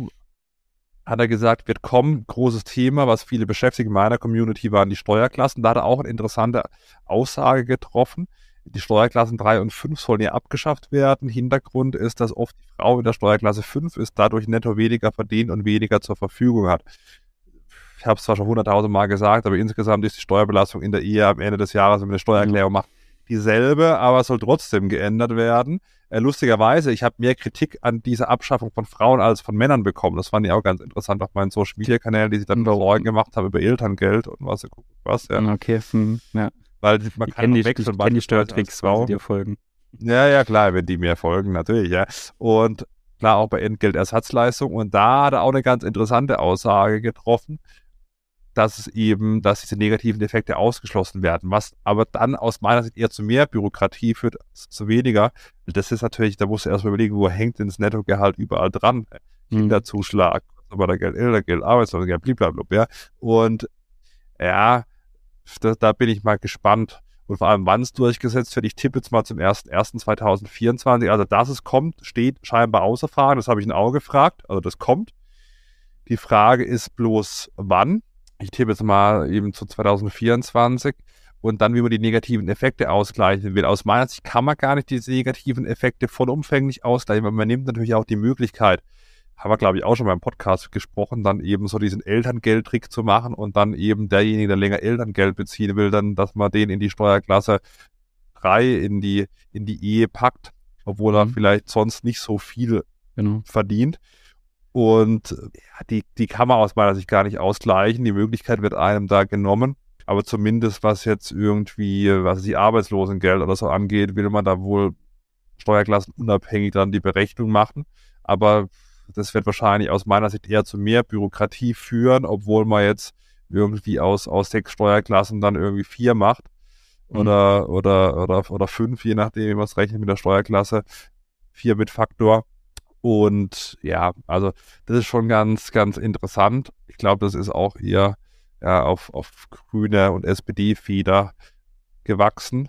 hat er gesagt, wird kommen. Großes Thema, was viele beschäftigt in meiner Community, waren die Steuerklassen. Da hat er auch eine interessante Aussage getroffen. Die Steuerklassen 3 und 5 sollen ja abgeschafft werden. Hintergrund ist, dass oft die Frau in der Steuerklasse 5 ist, dadurch netto weniger verdient und weniger zur Verfügung hat. Ich habe es zwar schon hunderttausend Mal gesagt, aber insgesamt ist die Steuerbelastung in der Ehe am Ende des Jahres, wenn man eine Steuererklärung macht, dieselbe, aber es soll trotzdem geändert werden. Äh, lustigerweise, ich habe mehr Kritik an dieser Abschaffung von Frauen als von Männern bekommen. Das fand ich auch ganz interessant auf meinen Social Media Kanälen, die sich dann mhm. gemacht haben über Elterngeld und was, was ja. Okay, hm, ja. Weil man ich kann nicht wechseln. Ich kenne die Steuertricks, wenn dir folgen. Ja, ja, klar, wenn die mir folgen, natürlich, ja. Und klar auch bei Entgeltersatzleistung. Und da hat er auch eine ganz interessante Aussage getroffen dass es eben, dass diese negativen Effekte ausgeschlossen werden, was aber dann aus meiner Sicht eher zu mehr Bürokratie führt, zu weniger. Das ist natürlich, da musst du erstmal überlegen, wo hängt denn das Nettogehalt überall dran? Mhm. Kinderzuschlag, aber der Geld, Elterngeld, Arbeitslosengeld, blablabla, ja. Und ja, da, da bin ich mal gespannt. Und vor allem, wann es durchgesetzt wird. Ich tippe jetzt mal zum 1.1.2024. Also, dass es kommt, steht scheinbar außer Frage. Das habe ich ihn auch gefragt. Also, das kommt. Die Frage ist bloß, wann ich tippe jetzt mal eben zu 2024 und dann, wie man die negativen Effekte ausgleichen will. Aus meiner Sicht kann man gar nicht diese negativen Effekte vollumfänglich ausgleichen, weil man nimmt natürlich auch die Möglichkeit, haben wir, glaube ich, auch schon beim Podcast gesprochen, dann eben so diesen Elterngeldtrick zu machen und dann eben derjenige, der länger Elterngeld beziehen will, dann, dass man den in die Steuerklasse 3 in die, in die Ehe packt, obwohl mhm. er vielleicht sonst nicht so viel genau. verdient. Und ja, die, die kann man aus meiner Sicht gar nicht ausgleichen. Die Möglichkeit wird einem da genommen. Aber zumindest was jetzt irgendwie, was die Arbeitslosengeld oder so angeht, will man da wohl steuerklassenunabhängig dann die Berechnung machen. Aber das wird wahrscheinlich aus meiner Sicht eher zu mehr Bürokratie führen, obwohl man jetzt irgendwie aus, aus sechs Steuerklassen dann irgendwie vier macht mhm. oder, oder, oder, oder fünf, je nachdem, wie man es rechnet mit der Steuerklasse. Vier mit Faktor. Und ja, also das ist schon ganz, ganz interessant. Ich glaube, das ist auch eher ja, auf, auf grüne und SPD-Feder gewachsen.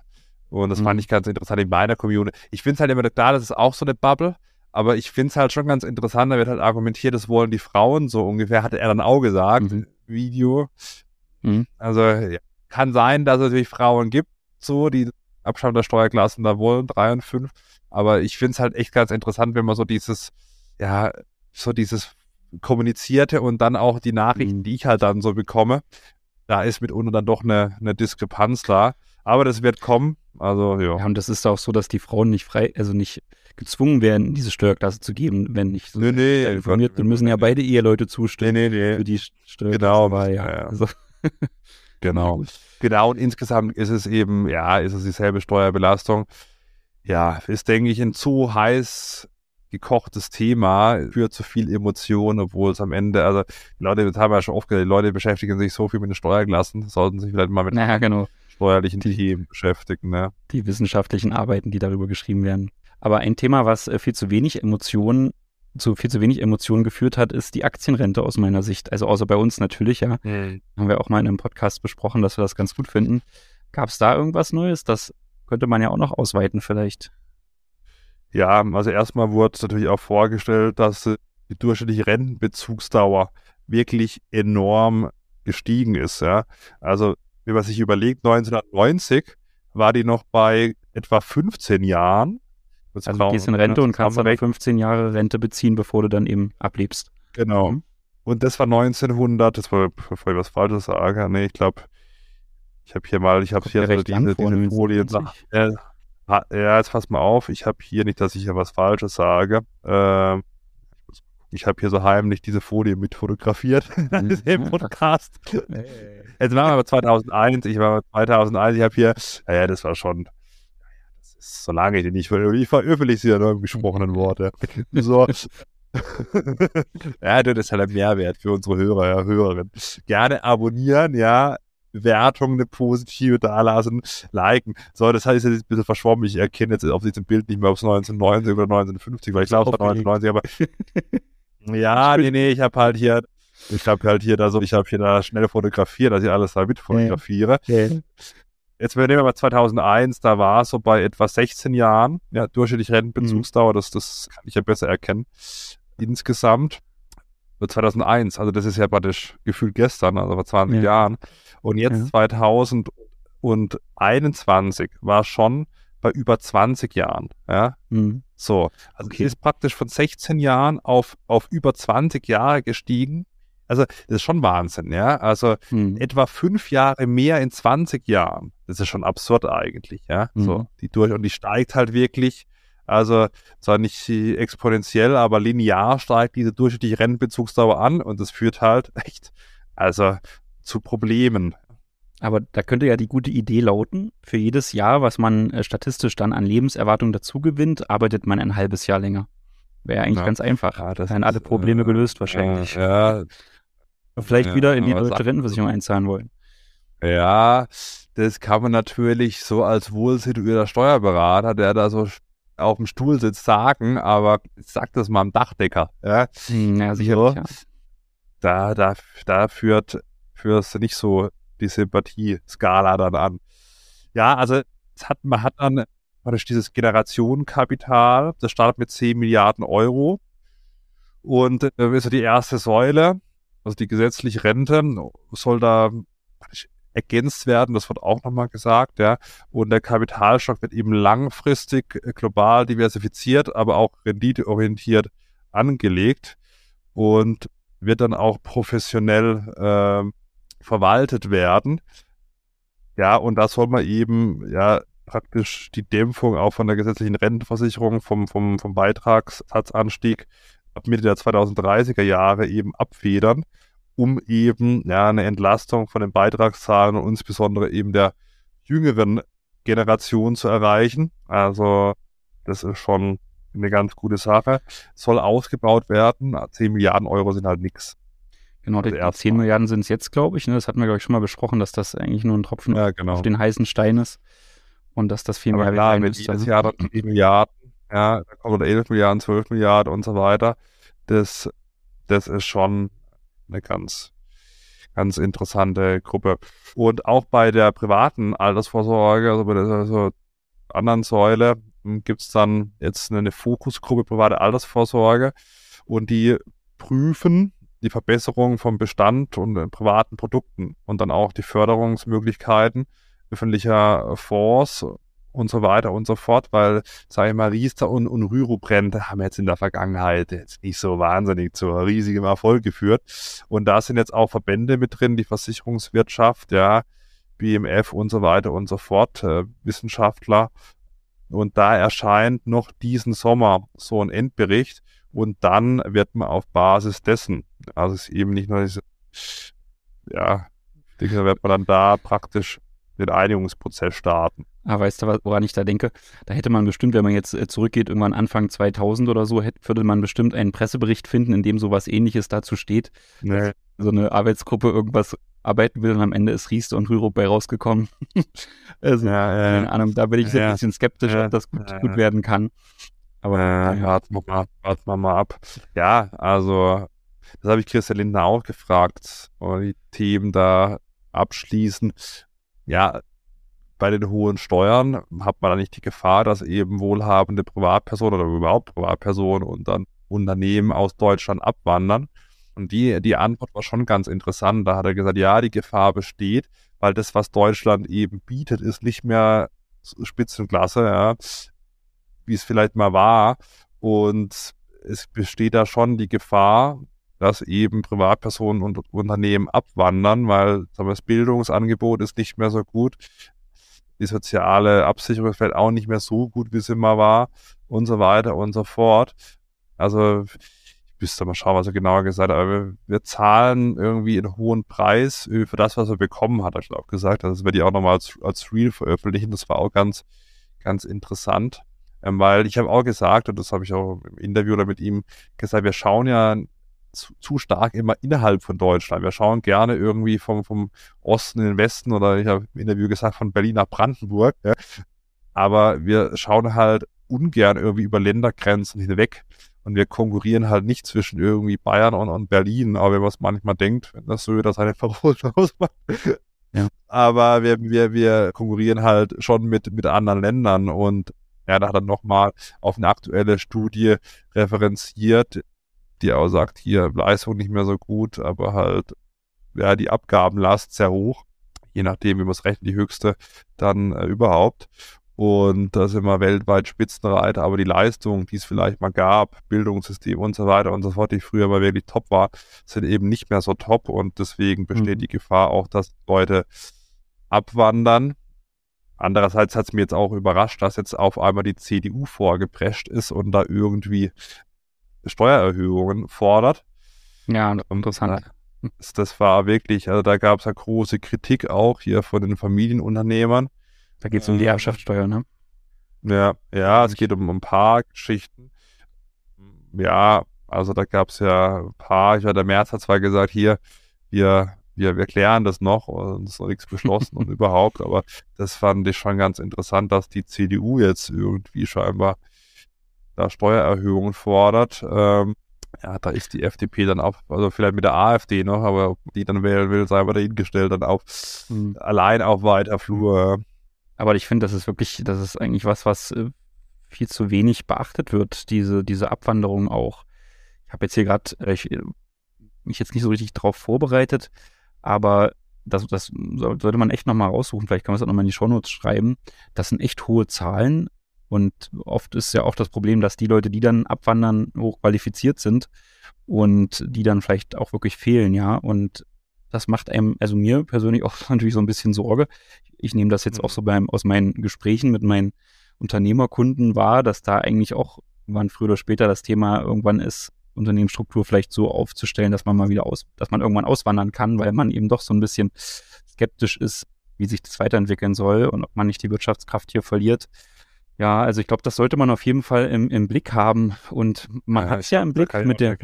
Und das mhm. fand ich ganz interessant in meiner Community. Ich finde es halt immer klar, das ist auch so eine Bubble, aber ich finde es halt schon ganz interessant, da wird halt argumentiert, das wollen die Frauen so ungefähr, hatte er dann auch gesagt, mhm. Video. Mhm. Also ja, kann sein, dass es natürlich Frauen gibt, so, die Abschaffung der Steuerklassen da wollen, drei und fünf. Aber ich finde es halt echt ganz interessant, wenn man so dieses, ja, so dieses kommunizierte und dann auch die Nachrichten, mhm. die ich halt dann so bekomme, da ist mitunter dann doch eine, eine Diskrepanz da. Aber das wird kommen. Also, ja. Ja, und das ist auch so, dass die Frauen nicht frei, also nicht gezwungen werden, diese Steuerklasse zu geben, wenn nicht so Nee, nee, informiert. Dann müssen ja beide Eheleute zustimmen Nee, nee, für nee. die Steuerklasse. Genau, war, ja, ja. Also, Genau. Genau, und insgesamt ist es eben, ja, ist es dieselbe Steuerbelastung. Ja, ist, denke ich, ein zu heiß gekochtes Thema, führt zu viel Emotion, obwohl es am Ende, also die Leute, das haben wir ja schon oft gesagt, die Leute beschäftigen sich so viel mit den Steuerklassen, sollten sich vielleicht mal mit naja, genau. Steuerlichen Die- Themen beschäftigen, ne? Die wissenschaftlichen Arbeiten, die darüber geschrieben werden. Aber ein Thema, was äh, viel zu wenig Emotionen, zu viel zu wenig Emotionen geführt hat, ist die Aktienrente aus meiner Sicht. Also außer bei uns natürlich, ja. Haben wir auch mal in einem Podcast besprochen, dass wir das ganz gut finden. Gab es da irgendwas Neues? Das könnte man ja auch noch ausweiten vielleicht. Ja, also erstmal wurde natürlich auch vorgestellt, dass die durchschnittliche Rentenbezugsdauer wirklich enorm gestiegen ist. Ja. Also wenn man sich überlegt, 1990 war die noch bei etwa 15 Jahren. Jetzt Also du gehst in Rente und kannst dann direkt- 15 Jahre Rente beziehen, bevor du dann eben ablebst. Genau. Mhm. Und das war 1900, das war, bevor ich was Falsches sage, nee, ich glaube, ich habe hier mal, ich habe hier mir so recht lang diese, diese Folien. 1990. Ha- ja, jetzt pass mal auf, ich habe hier nicht, dass ich hier was Falsches sage. Ähm, ich habe hier so heimlich diese Folie mit fotografiert Mhm. im Podcast. Jetzt waren wir aber 2001, ich war 2001, ich habe hier, naja, das war schon, das ist so lange die nicht, ich veröffentliche sie ja nur im gesprochenen Worte. So. ja, das ist halt ein Mehrwert für unsere Hörer, ja, Hörerinnen. Gerne abonnieren, ja, Bewertung, eine positive dalassen, liken. So, das heißt, jetzt ein bisschen verschwommen. Ich erkenne jetzt auf diesem Bild nicht mehr, ob es 1990 oder 1950 war. Ich glaube, es war Aufgelegt. 1990, aber ja, nee, nee, ich habe halt hier, ich habe halt hier da so, ich habe hier da schnell fotografiert, dass ich alles da mit fotografiere. Jetzt wir nehmen wir mal 2001, da war es so bei etwa 16 Jahren, ja, durchschnittliche Rentenbezugsdauer, das, das kann ich ja besser erkennen. Insgesamt für 2001, also das ist ja praktisch gefühlt gestern, also vor 20 Ja. Jahren. Und jetzt Ja. 2021 war schon bei über 20 Jahren, ja. Mhm. So, also Okay. ist praktisch von 16 Jahren auf, auf über 20 Jahre gestiegen. Also das ist schon Wahnsinn, ja. Also Mhm. etwa fünf Jahre mehr in 20 Jahren. Das ist schon absurd eigentlich, ja. Mhm. So, die durch und die steigt halt wirklich. Also zwar nicht exponentiell, aber linear steigt diese durchschnittliche Rentenbezugsdauer an und das führt halt echt, also zu Problemen. Aber da könnte ja die gute Idee lauten, für jedes Jahr, was man äh, statistisch dann an Lebenserwartung dazu gewinnt, arbeitet man ein halbes Jahr länger. Wäre eigentlich Ja. ganz einfach. Ja, das Wären alle Probleme äh, gelöst wahrscheinlich. Ja, Und Vielleicht ja, wieder in die deutsche Rentenversicherung einzahlen wollen. Ja, das kann man natürlich so als wohlsituierter Steuerberater, der da so auf dem Stuhl sitzt, sagen, aber sag das mal am Dachdecker. Ja? Hm, ja, sicherlich. So. Ja. Da, da, da führt, führst du nicht so die Sympathie-Skala dann an. Ja, also hat, man hat dann praktisch dieses Generationenkapital, das startet mit 10 Milliarden Euro und äh, ist die erste Säule, also die gesetzliche Rente, soll da ergänzt werden, das wird auch nochmal gesagt, ja. Und der Kapitalstock wird eben langfristig äh, global diversifiziert, aber auch renditeorientiert angelegt und wird dann auch professionell ähm, verwaltet werden. Ja, und da soll man eben ja praktisch die Dämpfung auch von der gesetzlichen Rentenversicherung vom, vom, vom Beitragssatzanstieg ab Mitte der 2030er Jahre eben abfedern, um eben ja eine Entlastung von den Beitragszahlen und insbesondere eben der jüngeren Generation zu erreichen. Also das ist schon eine ganz gute Sache. Soll ausgebaut werden. 10 Milliarden Euro sind halt nix. Genau, die, Also die erst 10 mal. Milliarden sind es jetzt, glaube ich. Ne? Das hatten wir, glaube ich, schon mal besprochen, dass das eigentlich nur ein Tropfen Ja, genau. auf den heißen Stein ist und dass das viel Aber mehr klar, sein wenn müsste. jedes Jahr dann 10 Milliarden, ja, da kommen oder 11 Milliarden, 12 Milliarden und so weiter, das, das ist schon eine ganz, ganz interessante Gruppe. Und auch bei der privaten Altersvorsorge, also bei der also anderen Säule, gibt es dann jetzt eine Fokusgruppe private Altersvorsorge und die prüfen die Verbesserung vom Bestand und äh, privaten Produkten und dann auch die Förderungsmöglichkeiten öffentlicher Fonds und so weiter und so fort, weil, sage ich mal, Riester und, und Rürup-Rente haben jetzt in der Vergangenheit jetzt nicht so wahnsinnig zu riesigem Erfolg geführt. Und da sind jetzt auch Verbände mit drin, die Versicherungswirtschaft, ja, BMF und so weiter und so fort, äh, Wissenschaftler. Und da erscheint noch diesen Sommer so ein Endbericht und dann wird man auf Basis dessen, also es ist eben nicht nur diese, ja, da wird man dann da praktisch den Einigungsprozess starten. Ah, weißt du, woran ich da denke? Da hätte man bestimmt, wenn man jetzt äh, zurückgeht, irgendwann Anfang 2000 oder so, hätte, würde man bestimmt einen Pressebericht finden, in dem sowas ähnliches dazu steht. Nee. So eine Arbeitsgruppe irgendwas arbeiten will und am Ende ist Rieste und Rürup bei rausgekommen. also, ja, ja, keine Ahnung, da bin ich ja, ein bisschen skeptisch, ob das gut, gut werden kann. Aber äh, warten, wir mal, warten wir mal ab. Ja, also das habe ich Christian Lindner auch gefragt, und die Themen da abschließen. Ja, bei den hohen Steuern hat man da nicht die Gefahr, dass eben wohlhabende Privatpersonen oder überhaupt Privatpersonen und dann Unternehmen aus Deutschland abwandern. Und die, die Antwort war schon ganz interessant. Da hat er gesagt, ja, die Gefahr besteht, weil das, was Deutschland eben bietet, ist nicht mehr Spitzenklasse, ja, wie es vielleicht mal war. Und es besteht da schon die Gefahr, dass eben Privatpersonen und Unternehmen abwandern, weil wir, das Bildungsangebot ist nicht mehr so gut die soziale Absicherung vielleicht auch nicht mehr so gut, wie sie mal war und so weiter und so fort. Also ich müsste mal schauen, was er genauer gesagt hat, aber wir, wir zahlen irgendwie einen hohen Preis für das, was er bekommen hat, er auch gesagt. Also das werde ich auch nochmal als, als Reel veröffentlichen. Das war auch ganz, ganz interessant. Ähm, weil ich habe auch gesagt, und das habe ich auch im Interview oder mit ihm gesagt, wir schauen ja zu, zu, stark immer innerhalb von Deutschland. Wir schauen gerne irgendwie vom, vom Osten in den Westen oder ich habe im Interview gesagt von Berlin nach Brandenburg. Ja. Aber wir schauen halt ungern irgendwie über Ländergrenzen hinweg. Und wir konkurrieren halt nicht zwischen irgendwie Bayern und, und Berlin, aber wenn man es manchmal denkt, wenn das so wieder seine Verrote ausmacht. Ja. Aber wir, wir, wir konkurrieren halt schon mit, mit anderen Ländern und ja, da hat er nochmal auf eine aktuelle Studie referenziert, die auch sagt, hier Leistung nicht mehr so gut, aber halt, ja, die Abgabenlast sehr hoch, je nachdem, wie man es rechnet, die höchste dann äh, überhaupt. Und da sind wir weltweit Spitzenreiter, aber die Leistung, die es vielleicht mal gab, Bildungssystem und so weiter und so fort, die früher mal wirklich top war, sind eben nicht mehr so top und deswegen besteht mhm. die Gefahr auch, dass Leute abwandern. Andererseits hat es mir jetzt auch überrascht, dass jetzt auf einmal die CDU vorgeprescht ist und da irgendwie Steuererhöhungen fordert. Ja, interessant. Das, das war wirklich, also da gab es ja große Kritik auch hier von den Familienunternehmern. Da geht es um die ähm, Erbschaftssteuer, ne? Ja, ja, es geht um, ein paar Geschichten. Ja, also da gab es ja ein paar, ich war der März hat zwar gesagt, hier, wir, wir, wir klären das noch und es ist noch nichts beschlossen und überhaupt, aber das fand ich schon ganz interessant, dass die CDU jetzt irgendwie scheinbar da Steuererhöhungen fordert. Ähm, ja, da ist die FDP dann auch, also vielleicht mit der AfD noch, aber ob die dann wählen will, sei aber dahingestellt, dann auch mhm. allein auf weiter Flur. Aber ich finde, das ist wirklich, das ist eigentlich was, was äh, viel zu wenig beachtet wird, diese, diese Abwanderung auch. Ich habe jetzt hier gerade äh, mich jetzt nicht so richtig drauf vorbereitet, aber das, das sollte man echt nochmal raussuchen. Vielleicht kann man es auch nochmal in die Shownotes schreiben. Das sind echt hohe Zahlen und oft ist ja auch das Problem, dass die Leute, die dann abwandern, hochqualifiziert sind und die dann vielleicht auch wirklich fehlen, ja. Und das macht einem, also mir persönlich auch natürlich so ein bisschen Sorge. Ich nehme das jetzt auch so mhm. beim, aus meinen Gesprächen mit meinen Unternehmerkunden wahr, dass da eigentlich auch wann früher oder später das Thema irgendwann ist, Unternehmensstruktur vielleicht so aufzustellen, dass man mal wieder aus, dass man irgendwann auswandern kann, weil man eben doch so ein bisschen skeptisch ist, wie sich das weiterentwickeln soll und ob man nicht die Wirtschaftskraft hier verliert. Ja, also ich glaube, das sollte man auf jeden Fall im, im Blick haben. Und man ja, hat es ja im Blick mit der.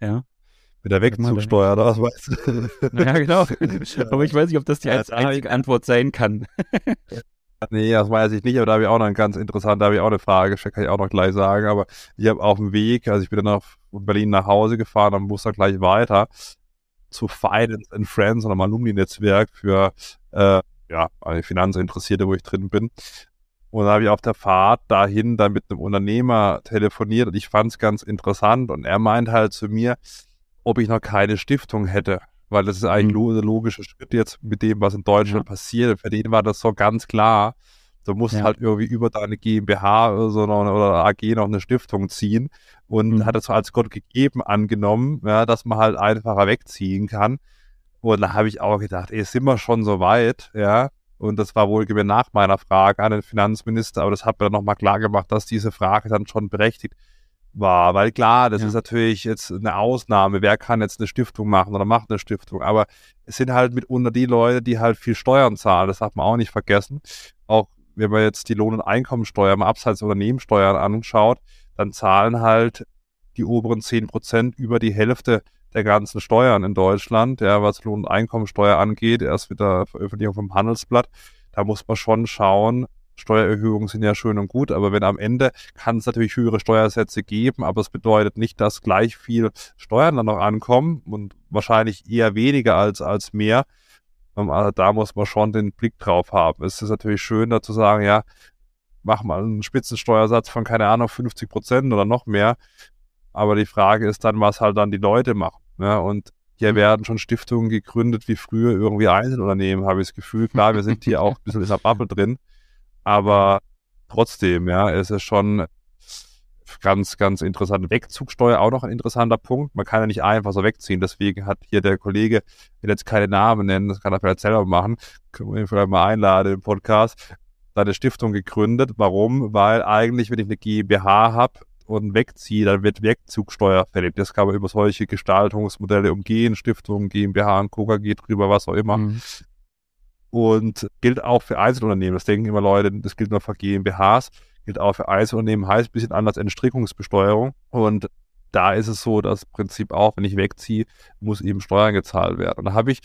Ja. Mit der Wegzugsteuer, was weißt du? Ja, genau. aber ich weiß nicht, ob das die ja, einzige Antwort sein kann. Nee, das weiß ich nicht, aber da habe ich auch noch eine ganz interessante, da habe ich auch eine Frage gestellt, kann ich auch noch gleich sagen. Aber ich habe auf dem Weg, also ich bin dann von Berlin nach Hause gefahren, dann muss er gleich weiter zu Finance and Friends, einem Alumni-Netzwerk für äh, ja, Finanzinteressierte, wo ich drin bin. Und da habe ich auf der Fahrt dahin dann mit einem Unternehmer telefoniert und ich fand es ganz interessant. Und er meint halt zu mir, ob ich noch keine Stiftung hätte. Weil das ist eigentlich mhm. der logische Schritt jetzt mit dem, was in Deutschland ja. passiert. Für den war das so ganz klar. Du musst ja. halt irgendwie über deine GmbH oder, so noch, oder AG noch eine Stiftung ziehen. Und mhm. hat es so als Gott gegeben angenommen, ja, dass man halt einfacher wegziehen kann. Und da habe ich auch gedacht, ey, sind wir schon so weit, ja. Und das war wohl nach meiner Frage an den Finanzminister, aber das hat mir dann nochmal klar gemacht, dass diese Frage dann schon berechtigt war. Weil klar, das ja. ist natürlich jetzt eine Ausnahme. Wer kann jetzt eine Stiftung machen oder macht eine Stiftung? Aber es sind halt mitunter die Leute, die halt viel Steuern zahlen. Das darf man auch nicht vergessen. Auch wenn man jetzt die Lohn- und Einkommensteuer im Abseits Unternehmenssteuern anschaut, dann zahlen halt die oberen 10 Prozent über die Hälfte der ganzen Steuern in Deutschland, ja, was Lohn- und Einkommensteuer angeht, erst mit der Veröffentlichung vom Handelsblatt. Da muss man schon schauen, Steuererhöhungen sind ja schön und gut, aber wenn am Ende kann es natürlich höhere Steuersätze geben, aber es bedeutet nicht, dass gleich viel Steuern dann noch ankommen und wahrscheinlich eher weniger als, als mehr. Ähm, also da muss man schon den Blick drauf haben. Es ist natürlich schön, da zu sagen, ja, mach mal einen Spitzensteuersatz von, keine Ahnung, 50 Prozent oder noch mehr. Aber die Frage ist dann, was halt dann die Leute machen. Ja, und hier mhm. werden schon Stiftungen gegründet wie früher irgendwie Einzelunternehmen, habe ich das Gefühl. Klar, wir sind hier auch ein bisschen in der Bubble drin. Aber trotzdem, ja, es ist schon ganz, ganz interessant. Wegzugsteuer auch noch ein interessanter Punkt. Man kann ja nicht einfach so wegziehen. Deswegen hat hier der Kollege, ich will jetzt keine Namen nennen, das kann er vielleicht selber machen, können wir ihn vielleicht mal einladen im Podcast, seine Stiftung gegründet. Warum? Weil eigentlich, wenn ich eine GmbH habe, und wegziehe, dann wird Wegzugsteuer fällig. Das kann man über solche Gestaltungsmodelle umgehen, Stiftungen, GmbH und KKG drüber, was auch immer. Mhm. Und gilt auch für Einzelunternehmen. Das denken immer Leute, das gilt nur für GmbHs, gilt auch für Einzelunternehmen, heißt ein bisschen anders Entstrickungsbesteuerung. Und da ist es so, dass im Prinzip auch, wenn ich wegziehe, muss eben Steuern gezahlt werden. Und da habe ich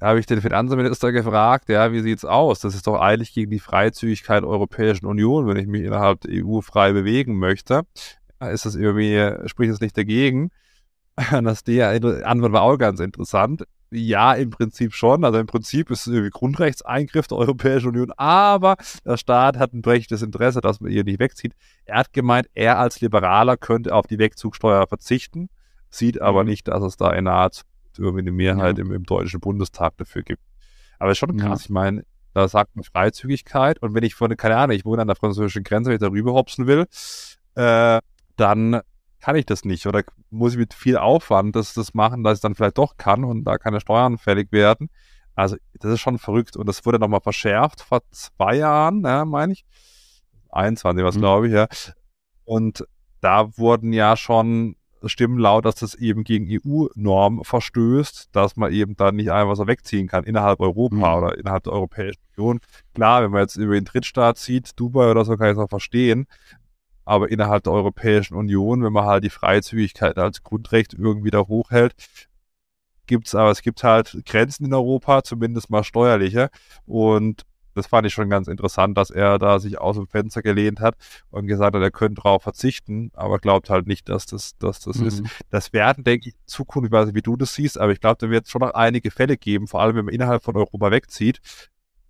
habe ich den Finanzminister gefragt, ja, wie sieht's aus? Das ist doch eigentlich gegen die Freizügigkeit der Europäischen Union, wenn ich mich innerhalb der EU frei bewegen möchte ist das irgendwie, spricht das nicht dagegen? Das die Antwort war auch ganz interessant. Ja, im Prinzip schon. Also im Prinzip ist es irgendwie Grundrechtseingriff der Europäischen Union, aber der Staat hat ein berechtigtes Interesse, dass man ihr nicht wegzieht. Er hat gemeint, er als Liberaler könnte auf die Wegzugsteuer verzichten, sieht aber mhm. nicht, dass es da eine Art irgendwie eine Mehrheit ja. im, im, Deutschen Bundestag dafür gibt. Aber ist schon krass. Ja. Ich meine, da sagt man Freizügigkeit und wenn ich von, keine Ahnung, ich wohne an der französischen Grenze, wenn ich da rüber hopsen will, äh, dann kann ich das nicht oder muss ich mit viel Aufwand das, das machen, dass ich dann vielleicht doch kann und da keine Steuern fällig werden. Also das ist schon verrückt und das wurde nochmal verschärft vor zwei Jahren, ja, meine ich. 21, was mhm. glaube ich, ja. Und da wurden ja schon Stimmen laut, dass das eben gegen EU-Norm verstößt, dass man eben dann nicht einfach so wegziehen kann innerhalb Europa mhm. oder innerhalb der Europäischen Union. Klar, wenn man jetzt über den Drittstaat sieht, Dubai oder so, kann ich es auch verstehen aber innerhalb der Europäischen Union, wenn man halt die Freizügigkeit als Grundrecht irgendwie da hochhält, gibt es aber, es gibt halt Grenzen in Europa, zumindest mal steuerliche und das fand ich schon ganz interessant, dass er da sich aus dem Fenster gelehnt hat und gesagt hat, er könnte darauf verzichten, aber glaubt halt nicht, dass das, dass das mhm. ist. Das werden, denke ich, in Zukunft, ich weiß nicht, wie du das siehst, aber ich glaube, da wird es schon noch einige Fälle geben, vor allem wenn man innerhalb von Europa wegzieht,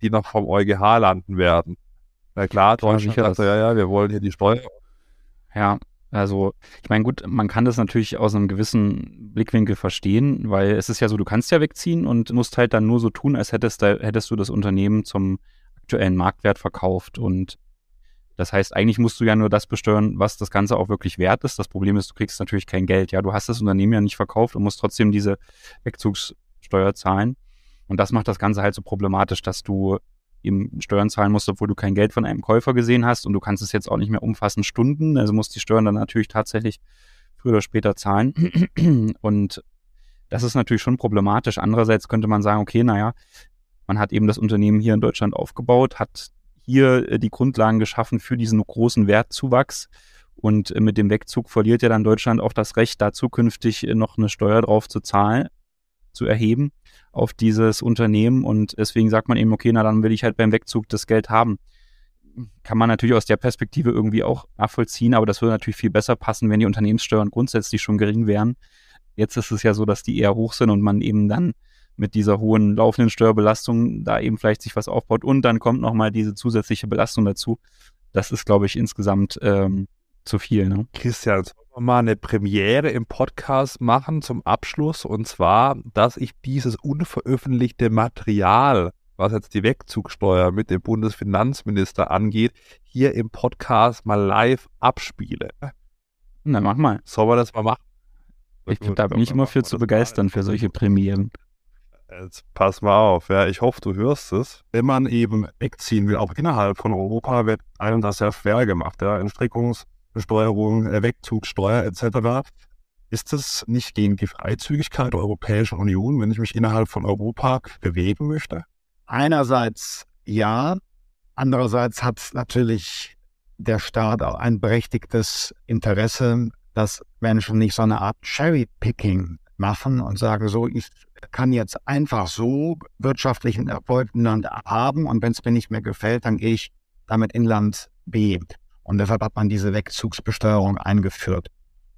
die noch vom EuGH landen werden. Na klar, Deutschland sagt ja, ja, wir wollen hier die Steuer ja, also ich meine, gut, man kann das natürlich aus einem gewissen Blickwinkel verstehen, weil es ist ja so, du kannst ja wegziehen und musst halt dann nur so tun, als hättest, da, hättest du das Unternehmen zum aktuellen Marktwert verkauft. Und das heißt, eigentlich musst du ja nur das besteuern, was das Ganze auch wirklich wert ist. Das Problem ist, du kriegst natürlich kein Geld. Ja, du hast das Unternehmen ja nicht verkauft und musst trotzdem diese Wegzugssteuer zahlen. Und das macht das Ganze halt so problematisch, dass du eben Steuern zahlen musst, obwohl du kein Geld von einem Käufer gesehen hast und du kannst es jetzt auch nicht mehr umfassen Stunden, also musst die Steuern dann natürlich tatsächlich früher oder später zahlen. Und das ist natürlich schon problematisch. Andererseits könnte man sagen, okay, naja, man hat eben das Unternehmen hier in Deutschland aufgebaut, hat hier äh, die Grundlagen geschaffen für diesen großen Wertzuwachs. Und äh, mit dem Wegzug verliert ja dann Deutschland auch das Recht, da zukünftig äh, noch eine Steuer drauf zu zahlen, zu erheben auf dieses Unternehmen und deswegen sagt man eben, okay, na dann will ich halt beim Wegzug das Geld haben. Kann man natürlich aus der Perspektive irgendwie auch nachvollziehen, aber das würde natürlich viel besser passen, wenn die Unternehmenssteuern grundsätzlich schon gering wären. Jetzt ist es ja so, dass die eher hoch sind und man eben dann mit dieser hohen laufenden Steuerbelastung da eben vielleicht sich was aufbaut und dann kommt nochmal diese zusätzliche Belastung dazu. Das ist, glaube ich, insgesamt ähm, zu viel. Ne? Christian, wir mal eine Premiere im Podcast machen zum Abschluss und zwar, dass ich dieses unveröffentlichte Material, was jetzt die Wegzugsteuer mit dem Bundesfinanzminister angeht, hier im Podcast mal live abspiele. Na, mach mal. Sollen wir das mal machen? Ich, da bin ich immer für zu begeistern für solche Premieren. Jetzt pass mal auf, ja. Ich hoffe, du hörst es. Wenn man eben wegziehen will, auch innerhalb von Europa, wird einem das sehr schwer gemacht. Ja. Entstrickungsbesteuerung, äh, Wegzugssteuer etc. Ist es nicht gegen die Freizügigkeit der Europäischen Union, wenn ich mich innerhalb von Europa bewegen möchte? Einerseits ja, andererseits hat natürlich der Staat auch ein berechtigtes Interesse, dass Menschen nicht so eine Art Cherry-Picking machen und sagen, so, ich kann jetzt einfach so wirtschaftlichen Erfolg in Land haben und wenn es mir nicht mehr gefällt, dann gehe ich damit in Land B. Und deshalb hat man diese Wegzugsbesteuerung eingeführt.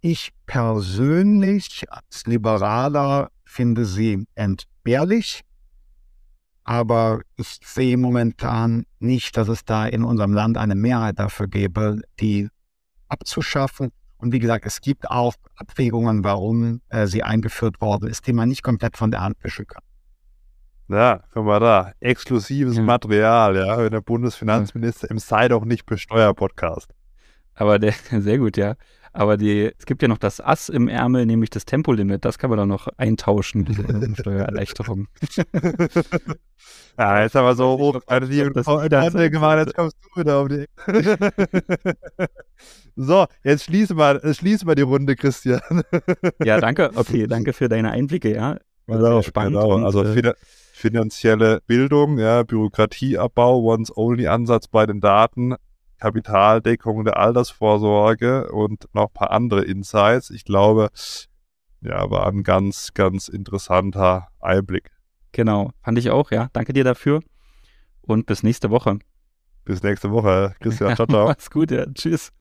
Ich persönlich als Liberaler finde sie entbehrlich, aber ich sehe momentan nicht, dass es da in unserem Land eine Mehrheit dafür gäbe, die abzuschaffen. Und wie gesagt, es gibt auch Abwägungen, warum äh, sie eingeführt worden ist, die man nicht komplett von der Hand wischen kann. Ja, guck mal da. Exklusives ja. Material, ja, wenn der Bundesfinanzminister im Sei doch nicht besteuer Podcast. Aber der, sehr gut, ja. Aber die, es gibt ja noch das Ass im Ärmel, nämlich das Tempolimit. Das kann man dann noch eintauschen, diese Steuererleichterung. ja, jetzt aber so hoch. Also die das, das, gemacht, jetzt kommst du wieder auf die So, jetzt schließen wir, schließen wir die Runde, Christian. ja, danke. Okay, danke für deine Einblicke, ja. War genau, spannend. Genau. Also äh, finanzielle Bildung, ja, Bürokratieabbau, Once-Only-Ansatz bei den Daten, Kapitaldeckung der Altersvorsorge und noch ein paar andere Insights. Ich glaube, ja, war ein ganz, ganz interessanter Einblick. Genau, fand ich auch, ja. Danke dir dafür und bis nächste Woche. Bis nächste Woche. Christian, ciao, ciao. Mach's gut, ja. Tschüss.